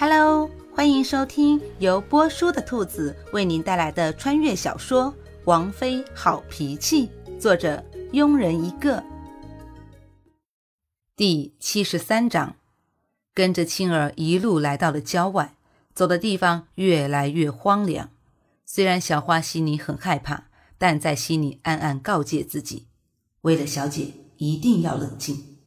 Hello，欢迎收听由波叔的兔子为您带来的穿越小说《王妃好脾气》，作者庸人一个。第七十三章，跟着青儿一路来到了郊外，走的地方越来越荒凉。虽然小花心里很害怕，但在心里暗暗告诫自己：为了小姐，一定要冷静。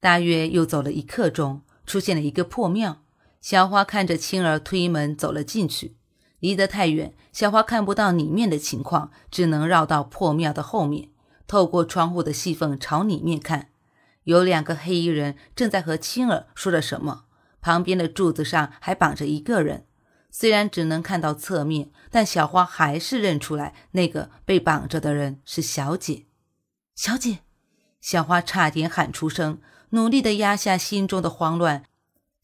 大约又走了一刻钟，出现了一个破庙。小花看着青儿推门走了进去，离得太远，小花看不到里面的情况，只能绕到破庙的后面，透过窗户的细缝朝里面看。有两个黑衣人正在和青儿说着什么，旁边的柱子上还绑着一个人。虽然只能看到侧面，但小花还是认出来那个被绑着的人是小姐。小姐，小花差点喊出声。努力地压下心中的慌乱，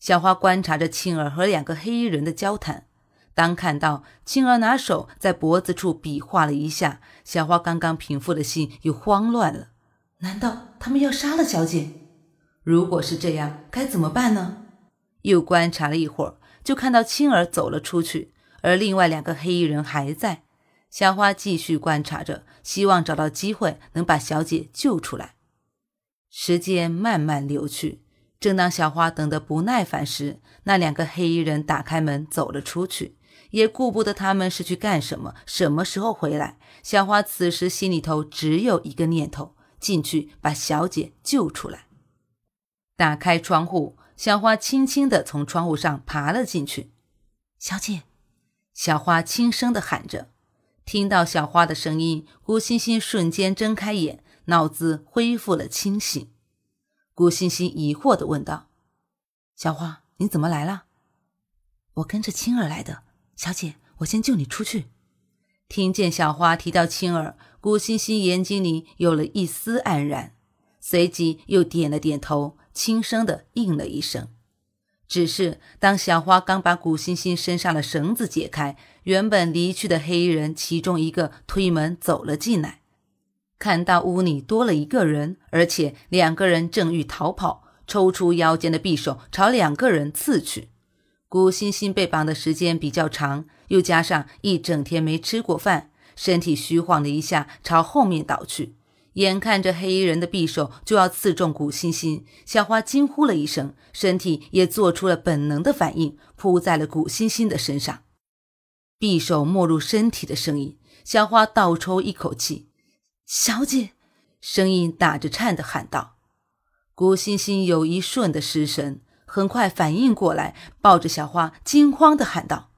小花观察着青儿和两个黑衣人的交谈。当看到青儿拿手在脖子处比划了一下，小花刚刚平复的心又慌乱了。难道他们要杀了小姐？如果是这样，该怎么办呢？又观察了一会儿，就看到青儿走了出去，而另外两个黑衣人还在。小花继续观察着，希望找到机会能把小姐救出来。时间慢慢流去，正当小花等得不耐烦时，那两个黑衣人打开门走了出去，也顾不得他们是去干什么，什么时候回来。小花此时心里头只有一个念头：进去把小姐救出来。打开窗户，小花轻轻地从窗户上爬了进去。小姐，小花轻声地喊着。听到小花的声音，顾欣欣瞬间睁开眼。脑子恢复了清醒，顾欣欣疑惑地问道：“小花，你怎么来了？”“我跟着青儿来的，小姐，我先救你出去。”听见小花提到青儿，顾欣欣眼睛里有了一丝黯然，随即又点了点头，轻声地应了一声。只是当小花刚把古欣欣身上的绳子解开，原本离去的黑衣人其中一个推门走了进来。看到屋里多了一个人，而且两个人正欲逃跑，抽出腰间的匕首朝两个人刺去。古欣欣被绑的时间比较长，又加上一整天没吃过饭，身体虚晃了一下，朝后面倒去。眼看着黑衣人的匕首就要刺中古欣欣，小花惊呼了一声，身体也做出了本能的反应，扑在了古欣欣的身上。匕首没入身体的声音，小花倒抽一口气。小姐，声音打着颤的喊道：“古欣欣有一瞬的失神，很快反应过来，抱着小花，惊慌的喊道：‘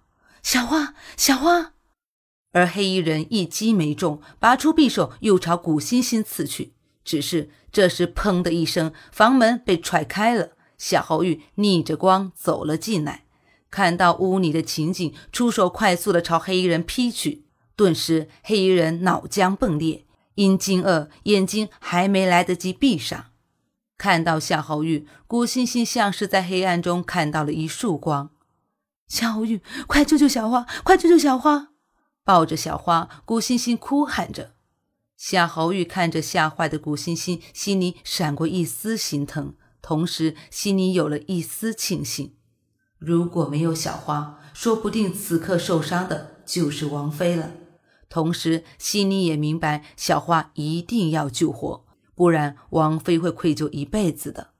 小花，小花！’而黑衣人一击没中，拔出匕首又朝古欣欣刺去。只是这时，砰的一声，房门被踹开了，夏侯玉逆着光走了进来，看到屋里的情景，出手快速的朝黑衣人劈去，顿时黑衣人脑浆迸裂。因惊愕，眼睛还没来得及闭上，看到夏侯玉，古欣欣像是在黑暗中看到了一束光。夏侯玉，快救救小花！快救救小花！抱着小花，古欣欣哭喊着。夏侯玉看着吓坏的古欣欣，心里闪过一丝心疼，同时心里有了一丝庆幸。如果没有小花，说不定此刻受伤的就是王妃了。同时，心里也明白，小花一定要救活，不然王妃会愧疚一辈子的。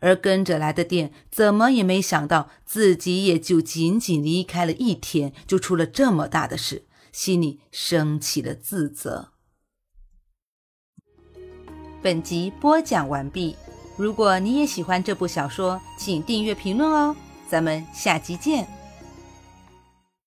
而跟着来的店怎么也没想到，自己也就仅仅离开了一天，就出了这么大的事，心里升起了自责。本集播讲完毕。如果你也喜欢这部小说，请订阅、评论哦。咱们下集见。